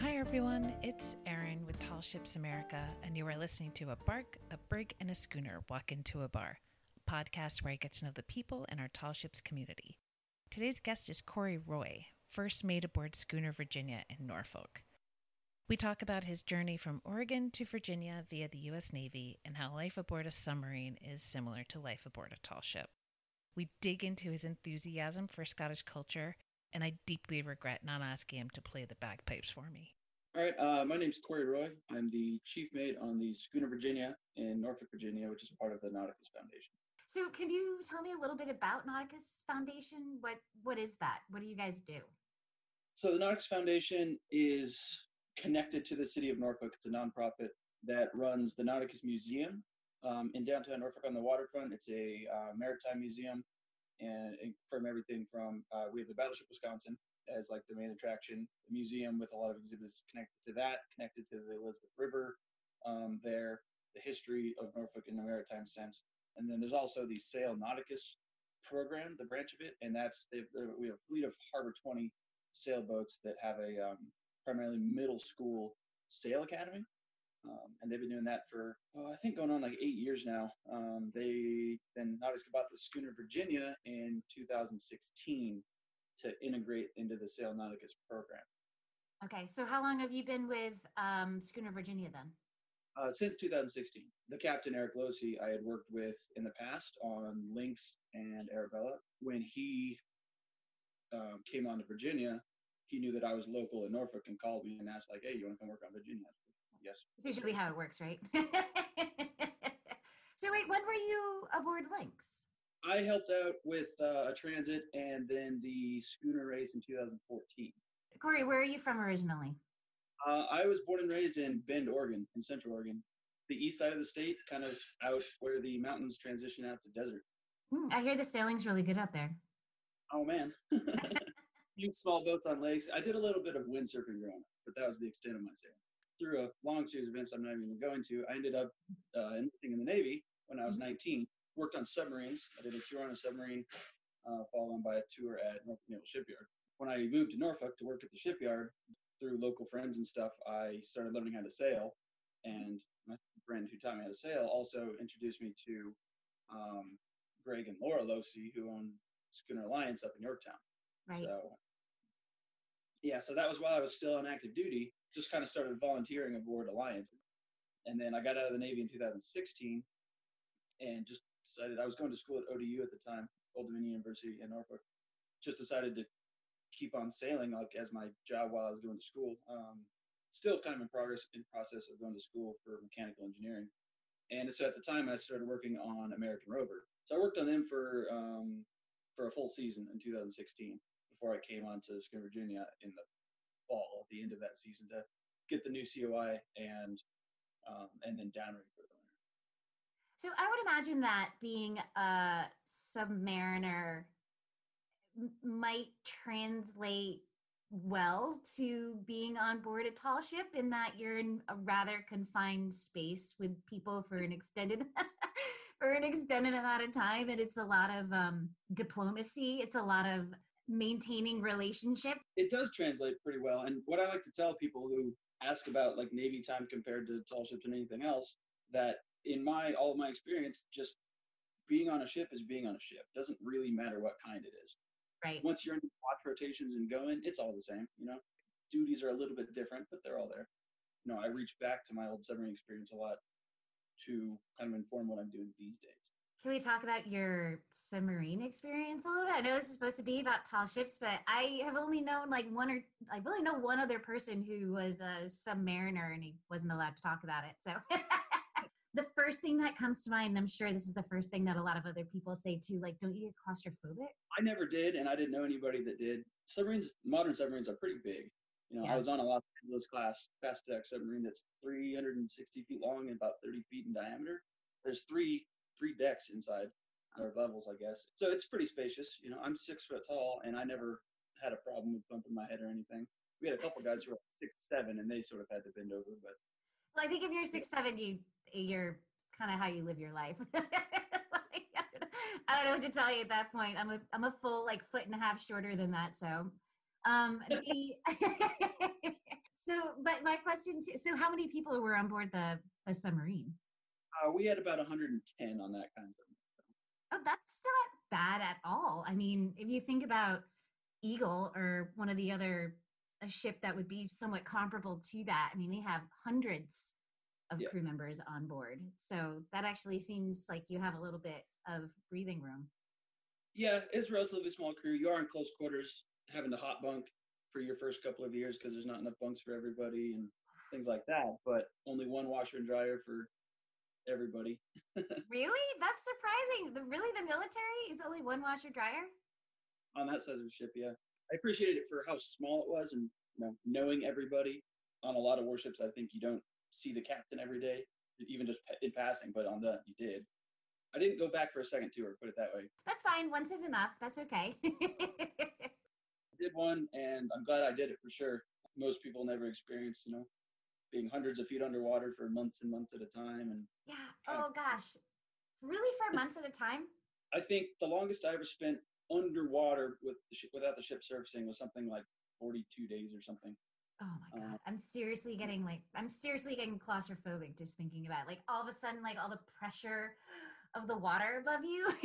Hi, everyone. It's Erin with Tall Ships America, and you are listening to A Bark, a Brig, and a Schooner Walk Into a Bar, a podcast where I get to know the people in our Tall Ships community. Today's guest is Corey Roy, first mate aboard Schooner Virginia in Norfolk. We talk about his journey from Oregon to Virginia via the U.S. Navy and how life aboard a submarine is similar to life aboard a tall ship. We dig into his enthusiasm for Scottish culture, and I deeply regret not asking him to play the bagpipes for me. All right, uh, my name is Corey Roy. I'm the chief mate on the Schooner Virginia in Norfolk, Virginia, which is part of the Nauticus Foundation. So, can you tell me a little bit about Nauticus Foundation? What What is that? What do you guys do? So, the Nauticus Foundation is connected to the city of Norfolk. It's a nonprofit that runs the Nauticus Museum um, in downtown Norfolk on the waterfront. It's a uh, maritime museum, and, and, from everything from uh, we have the Battleship Wisconsin as like the main attraction, the museum with a lot of exhibits connected to that, connected to the Elizabeth River um, there, the history of Norfolk in the maritime sense, and then there's also the Sail Nauticus program, the branch of it, and that's we have a fleet of Harbor 20 sailboats that have a um, primarily middle school sail academy. Um, and they've been doing that for oh, I think going on like eight years now. Um, they then obviously bought the schooner Virginia in 2016 to integrate into the Sail Nauticus program. Okay, so how long have you been with um, Schooner Virginia then? Uh, since 2016. The captain Eric Losey I had worked with in the past on Lynx and Arabella. When he um, came on to Virginia, he knew that I was local in Norfolk and called me and asked like, "Hey, you want to come work on Virginia?" Yes. It's usually how it works, right? so wait, when were you aboard Lynx? I helped out with uh, a transit and then the schooner race in 2014. Corey, where are you from originally? Uh, I was born and raised in Bend, Oregon, in Central Oregon, the east side of the state, kind of out where the mountains transition out to desert. Mm, I hear the sailing's really good out there. Oh man, few small boats on lakes. I did a little bit of windsurfing growing up, but that was the extent of my sailing. Through a long series of events I'm not even going to, I ended up uh, enlisting in the Navy when I was mm-hmm. 19. Worked on submarines. I did a tour on a submarine, uh, followed by a tour at Norfolk Naval Shipyard. When I moved to Norfolk to work at the shipyard, through local friends and stuff, I started learning how to sail. And my friend who taught me how to sail also introduced me to um, Greg and Laura Losey, who own Schooner Alliance up in Yorktown. Right. So yeah, so that was while I was still on active duty. Just kind of started volunteering aboard Alliance, and then I got out of the Navy in 2016, and just decided I was going to school at ODU at the time, Old Dominion University in Norfolk. Just decided to keep on sailing like as my job while I was going to school. Um, still kind of in progress in process of going to school for mechanical engineering, and so at the time I started working on American Rover. So I worked on them for um, for a full season in 2016 before I came on to Schooner Virginia in the fall, the end of that season, to get the new COI and um, and then downrigged for the winter. So I would imagine that being a submariner might translate well to being on board a tall ship in that you're in a rather confined space with people for an extended for an extended amount of time and it's a lot of um, diplomacy it's a lot of maintaining relationship? It does translate pretty well. And what I like to tell people who ask about like Navy time compared to tall ships and anything else, that in my all of my experience, just being on a ship is being on a ship. Doesn't really matter what kind it is. Right. Once you're in watch rotations and going, it's all the same. You know, duties are a little bit different, but they're all there. You know, I reach back to my old submarine experience a lot to kind of inform what I'm doing these days. Can we talk about your submarine experience a little bit? I know this is supposed to be about tall ships, but I have only known like one or I really know one other person who was a submariner and he wasn't allowed to talk about it. So the first thing that comes to mind, I'm sure this is the first thing that a lot of other people say too, like, don't you get claustrophobic? I never did, and I didn't know anybody that did. Submarines, modern submarines are pretty big. You know, yeah. I was on a Los Angeles class fast attack submarine that's 360 feet long and about 30 feet in diameter. There's three three decks inside or levels, I guess. So it's pretty spacious. You know, I'm six foot tall, and I never had a problem with bumping my head or anything. We had a couple guys who were six seven, and they sort of had to bend over. But well, I think if you're six seven, you you're kind of how you live your life. I don't know what to tell you at that point. I'm a I'm a full like foot and a half shorter than that. So, um, the So, but my question, to, so how many people were on board the the submarine? Uh, we had about 110 on that kind of. Oh, that's not bad at all. I mean, if you think about Eagle or one of the other a ship that would be somewhat comparable to that, I mean, they have hundreds of Yeah. crew members on board. So that actually seems like you have a little bit of breathing room. Yeah, it's a relatively small crew. You are in close quarters, having to hot bunk for your first couple of years because there's not enough bunks for everybody and things like that. But only one washer and dryer for everybody. Really? That's surprising. The, really, the military is only one washer dryer? on that size of a ship. Yeah, I appreciated it for how small it was, and you know, knowing everybody. On a lot of warships, I think you don't see the captain every day, even just in passing. But on the, you did. I didn't go back for a second tour. Put it that way. That's fine. Once is enough. That's okay. I did one, and I'm glad I did it for sure. Most people never experience, you know, being hundreds of feet underwater for months and months at a time. And yeah. Oh, gosh. Really, for months at a time? I think the longest I ever spent underwater with the ship, without the ship surfacing was something like 42 days or something. Oh my Uh, god, I'm seriously getting like I'm seriously getting claustrophobic just thinking about it. like all of a sudden like all the pressure of the water above you.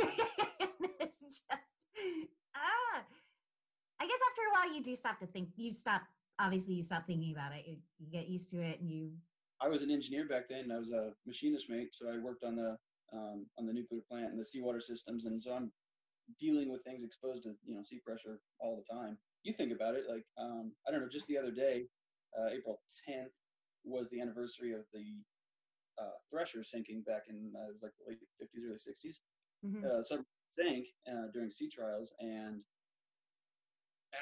it's just ah. I guess after a while you do stop to think. You stop. Obviously, you stop thinking about it. You, you get used to it, and you. I was an engineer back then. I was a machinist mate, so I worked on the um, on the nuclear plant and the seawater systems, and so I'm dealing with things exposed to you know sea pressure all the time. You think about it, like um, I don't know. Just the other day, uh, April 10th was the anniversary of the uh, Thresher sinking back in uh, it was like the late 50s, early 60s. Mhm. uh, sub sank uh, during sea trials, and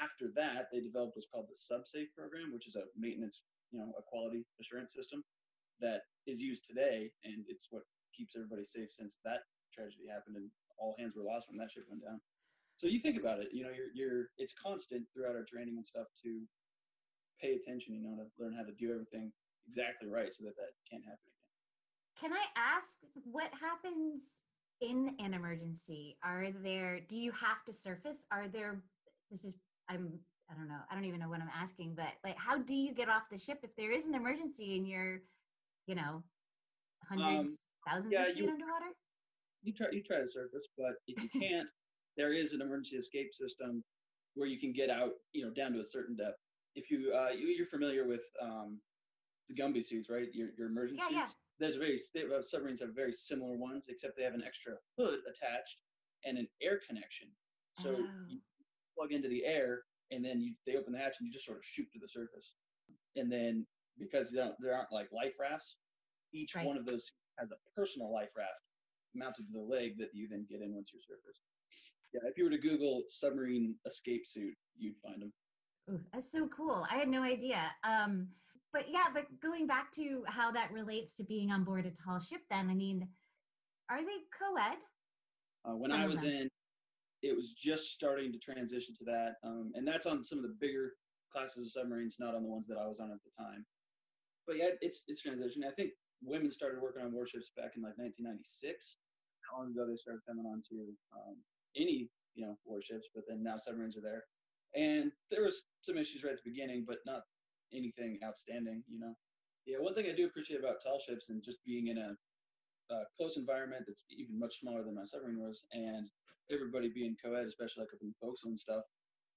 after that, they developed what's called the SubSafe program, which is a maintenance, you know, a quality assurance system that is used today, and it's what keeps everybody safe since that tragedy happened and all hands were lost when that ship went down. So you think about it, you know, you're you're it's constant throughout our training and stuff to pay attention, you know, to learn how to do everything exactly right so that that can't happen again. Can I ask what happens in an emergency? Are there? Do you have to surface? Are there? This is. I'm. I don't know. I don't even know what I'm asking. But like, how do you get off the ship if there is an emergency and you're, you know, hundreds, thousands yeah, of feet you- underwater? you try you try to surface, but if you can't, there is an emergency escape system where you can get out, you know, down to a certain depth. If you uh, you, you're familiar with um, the Gumby suits, right? Your your immersion Yeah, suits. yeah. There's a very they- uh, submarines have very similar ones, except they have an extra hood attached and an air connection. So Oh. you plug into the air, and then you they open the hatch and you just sort of shoot to the surface. And then because there aren't like life rafts, each Right. one of those has a personal life raft mounted to the leg that you then get in once you're surfaced. Yeah, if you were to Google submarine escape suit, you'd find them. Ooh, that's so cool. I had no idea. Um, but yeah, but going back to how that relates to being on board a tall ship, then I mean, are they co-ed? Uh, when Some I was in, it was just starting to transition to that, um, and that's on some of the bigger classes of submarines, not on the ones that I was on at the time. But yeah, it's it's transitioning. I think women started working on warships back in like 1996. How long ago they started coming onto um, any you know warships, but then now submarines are there, and there was some issues right at the beginning, but not anything outstanding. You know, yeah. One thing I do appreciate about tall ships and just being in a uh, close environment that's even much smaller than my submarine was, and everybody being co-ed, especially like up in the and stuff.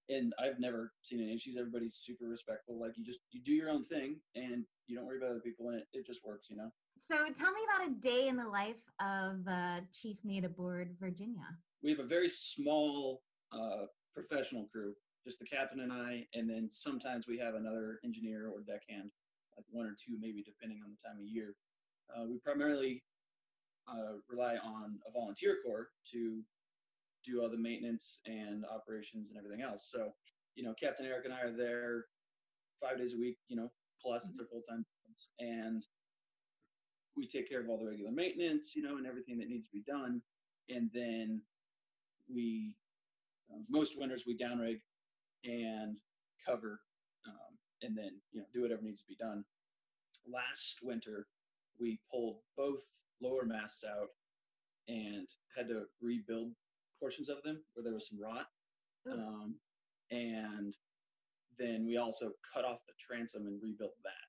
And I've never seen any issues. Everybody's super respectful. Like you just you do your own thing, and you don't worry about other people, and it, it just works, you know. So tell me about a day in the life of uh, chief mate aboard Virginia. We have a very small uh, professional crew, just the captain and I, and then sometimes we have another engineer or deckhand, like one or two, maybe depending on the time of year. Uh, we primarily uh, rely on a volunteer corps to do all the maintenance and operations and everything else. So, you know, Captain Eric and I are there five days a week, you know, plus it's our full time. And we take care of all the regular maintenance, you know, and everything that needs to be done. And then we, uh, most winters, we downrig and cover, um, and then, you know, do whatever needs to be done. Last winter, we pulled both lower masts out and had to rebuild portions of them where there was some rot. Um, and then we also cut off the transom and rebuilt that.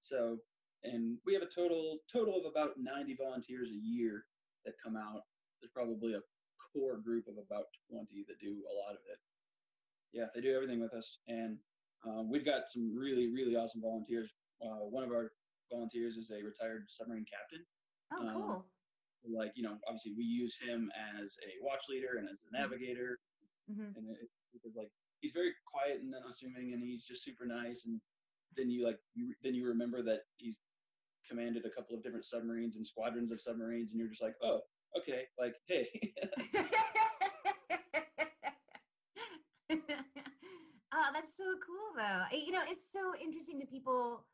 So, and we have a total total of about 90 volunteers a year that come out. There's probably a core group of about 20 that do a lot of it. Yeah, they do everything with us, and um, we've got some really really awesome volunteers. Uh, one of our volunteers is a retired submarine captain. Oh, Um, cool. Like you know, obviously we use him as a watch leader and as a navigator, hmm and it, because like he's very quiet and unassuming, and he's just super nice. And then you like you, then you remember that he's commanded a couple of different submarines and squadrons of submarines, and you're just like, oh, okay, like hey, oh, that's so cool, though. You know, it's so interesting that people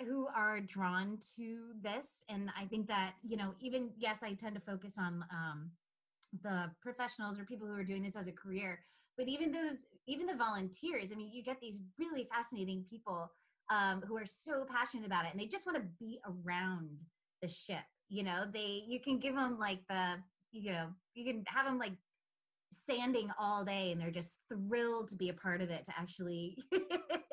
who are drawn to this, and I think that you know, even yes, I tend to focus on um, the professionals or people who are doing this as a career, but even those, even the volunteers. I mean, you get these really fascinating people um, who are so passionate about it, and they just want to be around the ship. You know, they you can give them like the you know you can have them like sanding all day and they're just thrilled to be a part of it to actually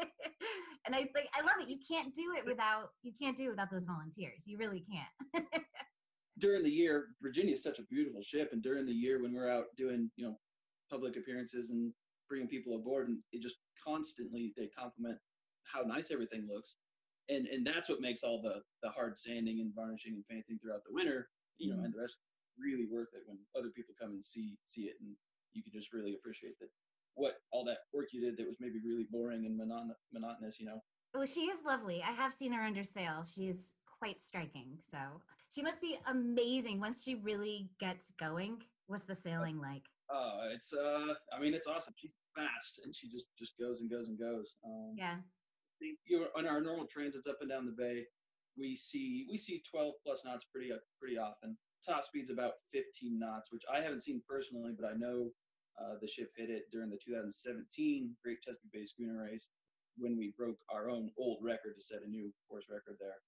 and i think i love it. You can't do it without you can't do it without those volunteers. You really can't. During the year, Virginia is such a beautiful ship, and during the year when we're out doing you know public appearances and bringing people aboard, and it just constantly they compliment how nice everything looks, and and that's what makes all the the hard sanding and varnishing and painting throughout the winter, you know, Mhm. and the rest really worth it when other people come and see see it, and you can just really appreciate that what all that work you did that was maybe really boring and monon- monotonous, you know. well she is lovely i have seen her under sail She's quite striking so she must be amazing once she really gets going what's the sailing like Uh, it's uh, I mean, it's awesome. She's fast, and she just just goes and goes and goes. Um, yeah you on our normal transits up and down the bay, we see we see 12 plus knots pretty uh, pretty often. Top speed's about 15 knots, which I haven't seen personally, but I know uh, the ship hit it during the 2017 Great Chesapeake Bay Schooner Race when we broke our own old record to set a new course record there.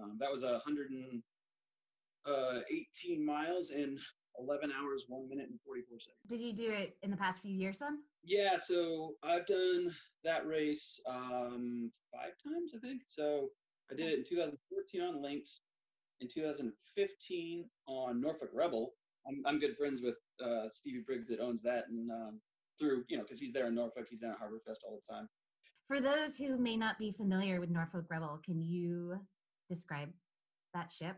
Um, that was a 118 miles in 11 hours, one minute and 44 seconds. did you do it in the past few years son Yeah, so I've done that race um, five times, I think. So I did it in 2014 on Lynx, in 2015 on Norfolk Rebel. I'm, I'm good friends with uh, Stevie Briggs that owns that, and um, through you know because he's there in Norfolk, he's down at Harborfest all the time. For those who may not be familiar with Norfolk Rebel, can you describe that ship?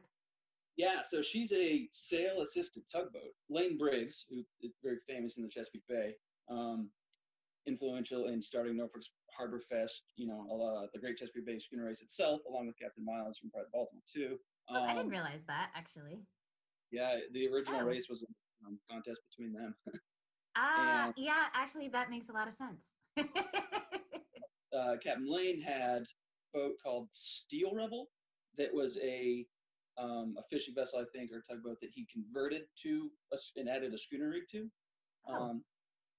Yeah, so she's a sail-assisted tugboat. Lane Briggs, who is very famous in the Chesapeake Bay, um, influential in starting Norfolk's Harbor Fest. You know, uh, the Great Chesapeake Bay Schooner Race itself, along with Captain Miles from Pride Baltimore too. Oh, I didn't Um, realize that actually. Yeah, the original Oh. race was um, contest between them. Ah, and- yeah, actually, that makes a lot of sense. uh, Captain Lane had a boat called Steel Rebel that was a um, a fishing vessel, I think, or tugboat that he converted to a and added a schooner rig to. Oh. Um,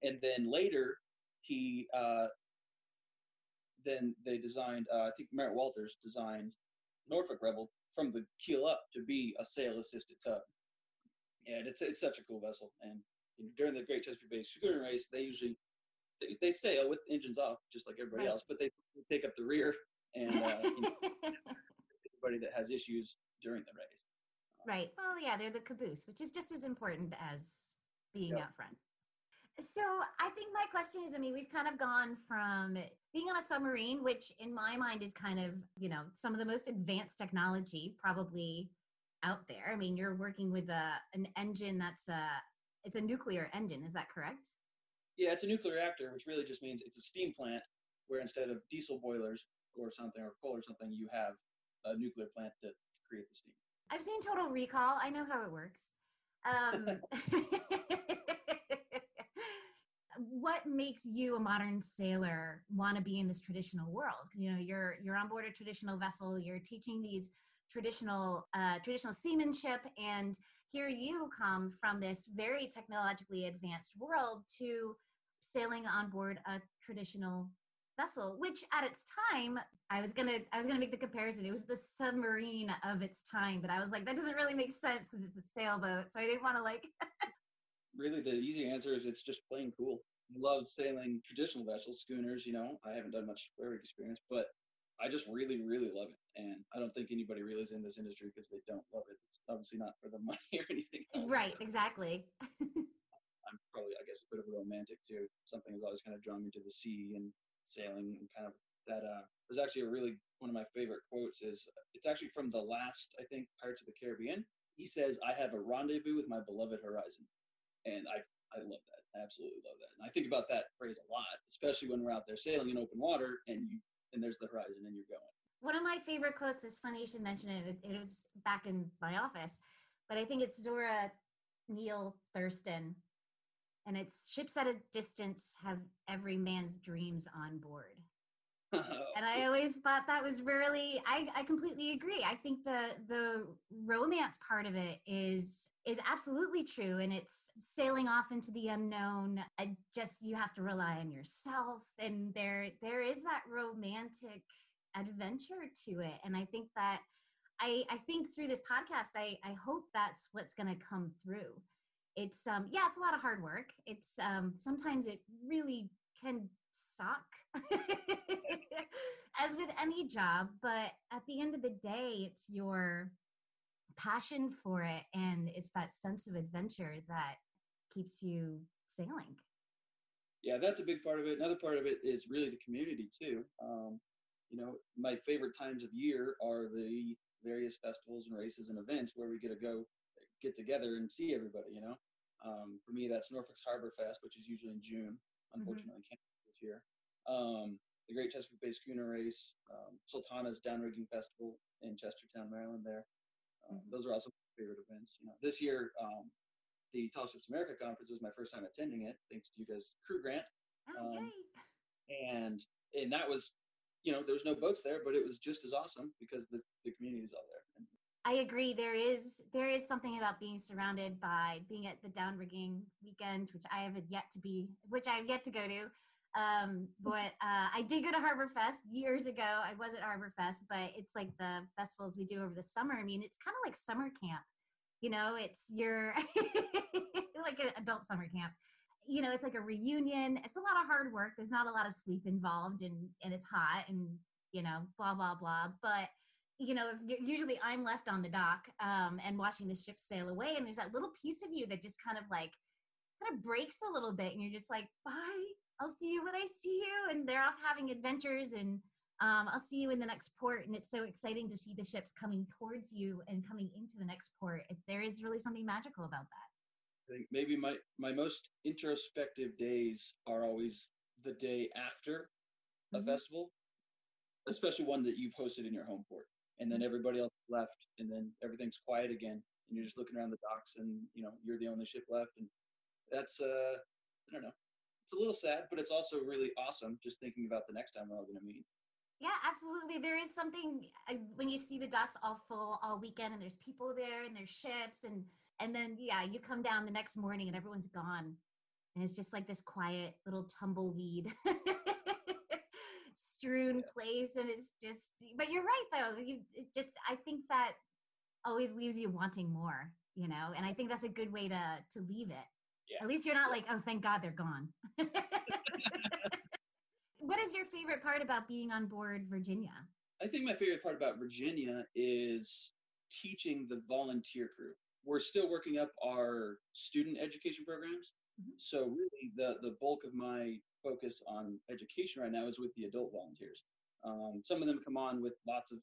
and then later, he uh, then they designed. Uh, I think Merritt Walters designed Norfolk Rebel from the keel up to be a sail-assisted tug. And it's it's such a cool vessel. And you know, during the Great Chesapeake Bay Schooner Race, they usually they, they sail with engines off, just like everybody Right. else, but they take up the rear and uh, you know, everybody that has issues during the race. right. Well, yeah, they're the caboose, which is just as important as being Yep. out front. So I think my question is, I mean, we've kind of gone from being on a submarine, which in my mind is kind of, you know, some of the most advanced technology probably out there. I mean, you're working with a an engine that's a it's a nuclear engine, is that correct? Yeah, it's a nuclear reactor, which really just means it's a steam plant where instead of diesel boilers or something or coal or something, you have a nuclear plant to create the steam. I've seen Total Recall. I know how it works. Um, what makes you a modern sailor want to be in this traditional world? You know, you're you're on board a traditional vessel. You're teaching these traditional uh, traditional seamanship, and here you come from this very technologically advanced world to sailing on board a traditional vessel which at its time i was gonna i was gonna make the comparison it was the submarine of its time but i was like that doesn't really make sense because it's a sailboat so i didn't want to like Really, the easy answer is it's just plain cool. love sailing traditional vessels, schooners. You know, I haven't done much square experience, but I just really, really love it. And I don't think anybody really is in this industry because they don't love it. It's obviously not for the money or anything else. Right, exactly. I'm probably, I guess, a bit of a romantic too. Something has always kind of drawn me to the sea and sailing and kind of that. Uh, there's actually a really one of my favorite quotes is it's actually from the last, I think, Pirates of the Caribbean. He says, "I have a rendezvous with my beloved horizon," and I I love that. I absolutely love that. And I think about that phrase a lot, especially when we're out there sailing in open water and you and there's the horizon and you're going. One of my favorite quotes is funny you should mention it. It, it was back in my office, but I think it's Zora Neale Hurston. And it's ships at a distance have every man's dreams on board. And I always thought that was really I, I completely agree. I think the the romance part of it is is absolutely true and it's sailing off into the unknown. I just you have to rely on yourself and there there is that romantic adventure to it. And I think that I I think through this podcast I I hope that's what's gonna come through. It's um yeah, it's a lot of hard work. It's um sometimes it really can suck as with any job but at the end of the day it's your passion for it and it's that sense of adventure that keeps you sailing yeah, that's a big part of it. Another part of it is really the community too. Um, you know, my favorite times of year are the various festivals and races and events where we get to go get together and see everybody. You know, um, for me that's Norfolk's Harbor Fest, which is usually in June. Unfortunately, can't be this year. Um, the Great Chesapeake Bay Schooner Race, um, Sultana's Downrigging Festival in Chestertown, Maryland. There, um, Mhm. those are also my favorite events. You know, this year um, the Tall Ships America conference was my first time attending it, thanks to you guys' crew grant, oh, Um, and and that was, you know, there was no boats there, but it was just as awesome because the the community is all there. And I agree. There is there is something about being surrounded by being at the downrigging weekend, which I have yet to be, which I have yet to go to. Um, but uh, I did go to Harbor Fest years ago. I was at Harbor Fest, but it's like the festivals we do over the summer. I mean, it's kind of like summer camp. You know, it's your like an adult summer camp. You know, it's like a reunion. It's a lot of hard work. There's not a lot of sleep involved, and and it's hot, and you know, blah blah blah. But you know, usually I'm left on the dock um, and watching the ship sail away, and there's that little piece of you that just kind of like kind of breaks a little bit, and you're just like, bye, I'll see you when I see you, and they're off having adventures, and um, I'll see you in the next port, and it's so exciting to see the ships coming towards you and coming into the next port. There is really something magical about that. I think maybe my my most introspective days are always the day after a Mhm. festival, especially one that you've hosted in your home port, and then everybody else left, and then everything's quiet again, and you're just looking around the docks, and you know you're the only ship left, and that's uh I don't know, it's a little sad, but it's also really awesome just thinking about the next time we're all going to meet. Yeah, absolutely. There is something uh, when you see the docks all full all weekend, and there's people there, and there's ships, and and then yeah, you come down the next morning, and everyone's gone, and it's just like this quiet little tumbleweed strewn place, and it's just. But you're right, though. You it just I think that always leaves you wanting more, you know, and I think that's a good way to to leave it. Yeah. At least you're not like, oh, thank God they're gone. what is your favorite part about being on board Virginia? I think my favorite part about Virginia is teaching the volunteer crew. We're still working up our student education programs. Mhm. So really the the bulk of my focus on education right now is with the adult volunteers. Um, some of them come on with lots of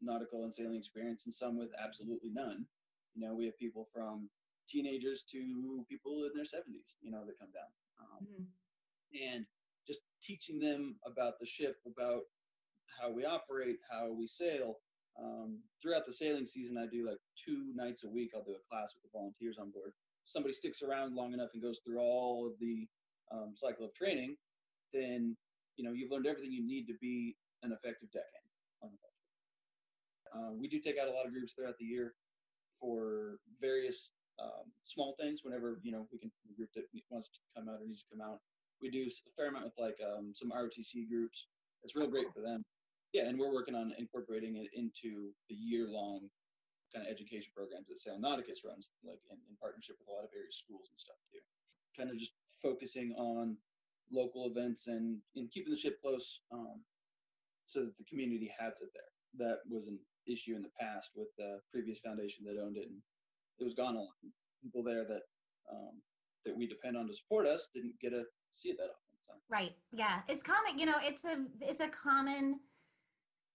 nautical and sailing experience and some with absolutely none. You know, we have people from teenagers to people in their 70s, you know, that come down. Um, and just teaching them about the ship, about how we operate, how we sail. Um, throughout the sailing season, I do like two nights a week. I'll do a class with the volunteers on board. Somebody sticks around long enough and goes through all of the um, cycle of training, then you know you've learned everything you need to be an effective deckhand on. Uh, we do take out a lot of groups throughout the year for various um, small things. Whenever you know we can group that wants to come out or needs to come out, we do a fair amount with like um, some ROTC groups. It's real great for them. Yeah, and we're working on incorporating it into the year-long kind of education programs that Sail Nauticus runs, like in, in partnership with a lot of various schools and stuff too. Kind of just focusing on local events and in keeping the ship close um, so that the community has it there. That was an issue in the past with the previous foundation that owned it, and it was gone a lot. People there that um, that we depend on to support us didn't get to see it that often. So. Right. Yeah. It's common. You know, it's a it's a common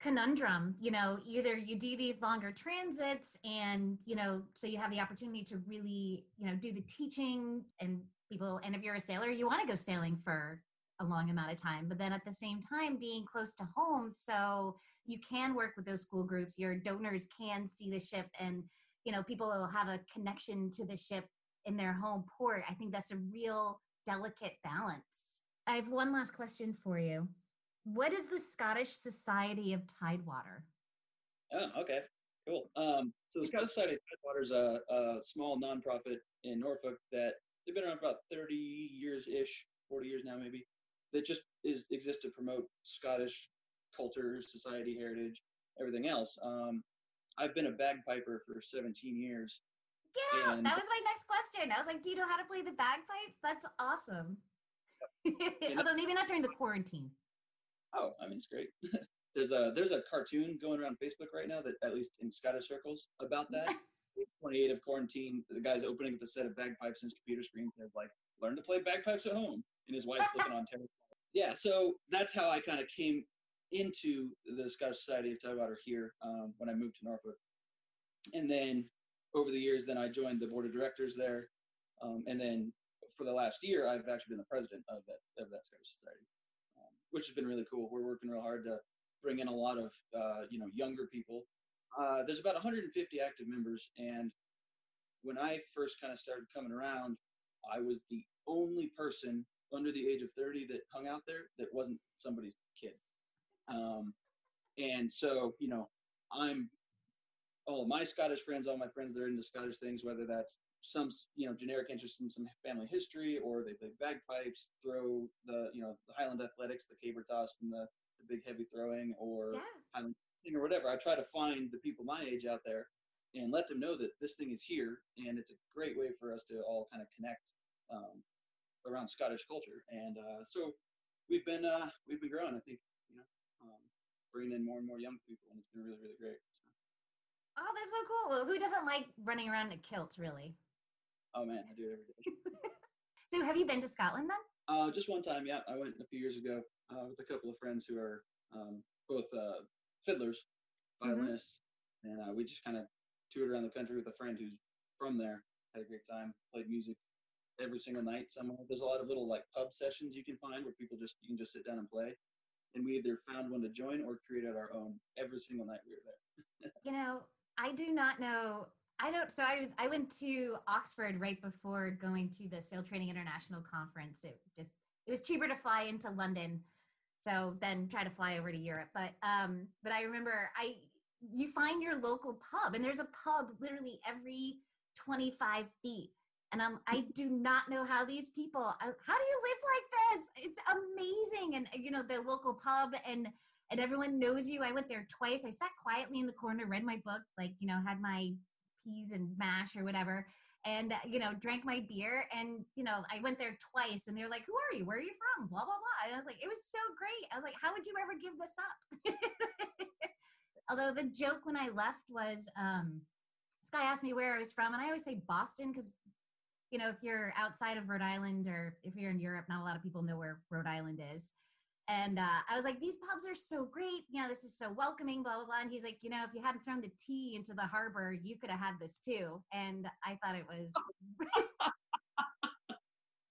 conundrum. You know, either you do these longer transits, and you know, so you have the opportunity to really, you know, do the teaching and people. And if you're a sailor, you want to go sailing for a long amount of time but then at the same time being close to home so you can work with those school groups your donors can see the ship and you know people will have a connection to the ship in their home port. I think that's a real delicate balance. I have one last question for you. What is the scottish society of tidewater? Oh okay. Cool. Um, so the scottish society of tidewater is a, a small nonprofit in norfolk that they've been around about 30 years ish 40 years now maybe that just is exists to promote Scottish culture, society, heritage, everything else. Um, I've been a bagpiper for 17 years. Get out! that was my next question. I was like, "Do you know how to play the bagpipes?" That's awesome. Although maybe not during the quarantine. Oh, I mean, it's great. there's a there's a cartoon going around Facebook right now that at least in Scottish circles about that. 28 of quarantine, the guy's opening up a set of bagpipes in his computer screen. They're like, "Learn to play bagpipes at home." and his wife's looking on terrible. Yeah, so that's how I kind of came into the Scottish Society of Tidewater here um, when I moved to Norfolk, and then over the years, then I joined the board of directors there, um, and then for the last year, I've actually been the president of that of that Scottish Society, um, which has been really cool. We're working real hard to bring in a lot of uh, you know younger people. Uh, there's about 150 active members, and when I first kind of started coming around, I was the only person under the age of 30 that hung out there that wasn't somebody's kid. Um, and so, you know, I'm all my Scottish friends, all my friends that are into Scottish things, whether that's some, you know, generic interest in some family history or they play bagpipes, throw the, you know, the Highland athletics, the caber toss and the, the big heavy throwing or yeah. Highland or whatever. I try to find the people my age out there and let them know that this thing is here and it's a great way for us to all kind of connect um, around Scottish culture, and uh, so we've been uh, we've been growing. I think bringing in more and more young people, and it's been really really great. So. Oh, that's so cool. Who doesn't like running around in a kilt, really? Oh man, I do it every day. so, have you been to Scotland then? Uh, just one time, yeah. I went a few years ago uh, with a couple of friends who are um, both uh, fiddlers, mm-hmm. violinists, mm-hmm. and uh, we just kind of toured around the country with a friend who's from there. Had a great time, played music, every single night somewhere. There's a lot of little like pub sessions you can find where people just you can just sit down and play. And we either found one to join or created our own every single night we were there. you know, I do not know. I don't. So I was. I went to Oxford right before going to the Sail Training International conference. It just it was cheaper to fly into London, so then try to fly over to Europe. But um, but I remember I you find your local pub, and there's a pub literally every 25 feet and I'm, I do not know how these people, uh, how do you live like this? It's amazing. And, you know, their local pub and, and everyone knows you. I went there twice. I sat quietly in the corner, read my book, like, you know, had my peas and mash or whatever, and, uh, you know, drank my beer. And, you know, I went there twice and they're like, who are you? Where are you from? Blah, blah, blah. And I was like, it was so great. I was like, how would you ever give this up? Although the joke when I left was, um, this guy asked me where I was from, and I always say Boston because you know, if you're outside of Rhode Island or if you're in Europe, not a lot of people know where Rhode Island is. And uh, I was like, these pubs are so great. You know, this is so welcoming, blah, blah, blah. And he's like, you know, if you hadn't thrown the tea into the harbor, you could have had this too. And I thought it was.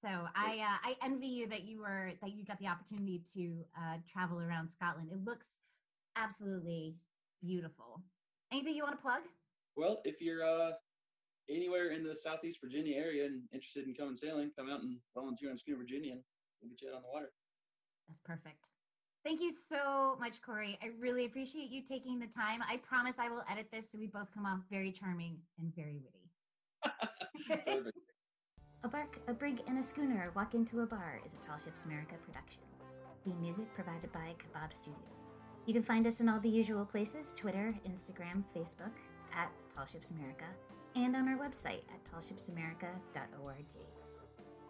so I, uh, I envy you that you were, that you got the opportunity to uh, travel around Scotland. It looks absolutely beautiful. Anything you want to plug? Well, if you're uh, anywhere in the Southeast Virginia area and interested in coming sailing, come out and volunteer on Schooner Virginia and we'll get you out on the water. That's perfect. Thank you so much, Corey. I really appreciate you taking the time. I promise I will edit this so we both come off very charming and very witty. a bark, a brig, and a schooner walk into a bar is a Tall Ships America production. The music provided by Kebab Studios. You can find us in all the usual places Twitter, Instagram, Facebook, at Tall Ships America, and on our website at tallshipsamerica.org.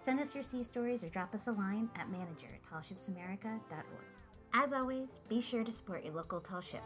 Send us your sea stories or drop us a line at manager at tallshipsamerica.org. As always, be sure to support your local tall ship.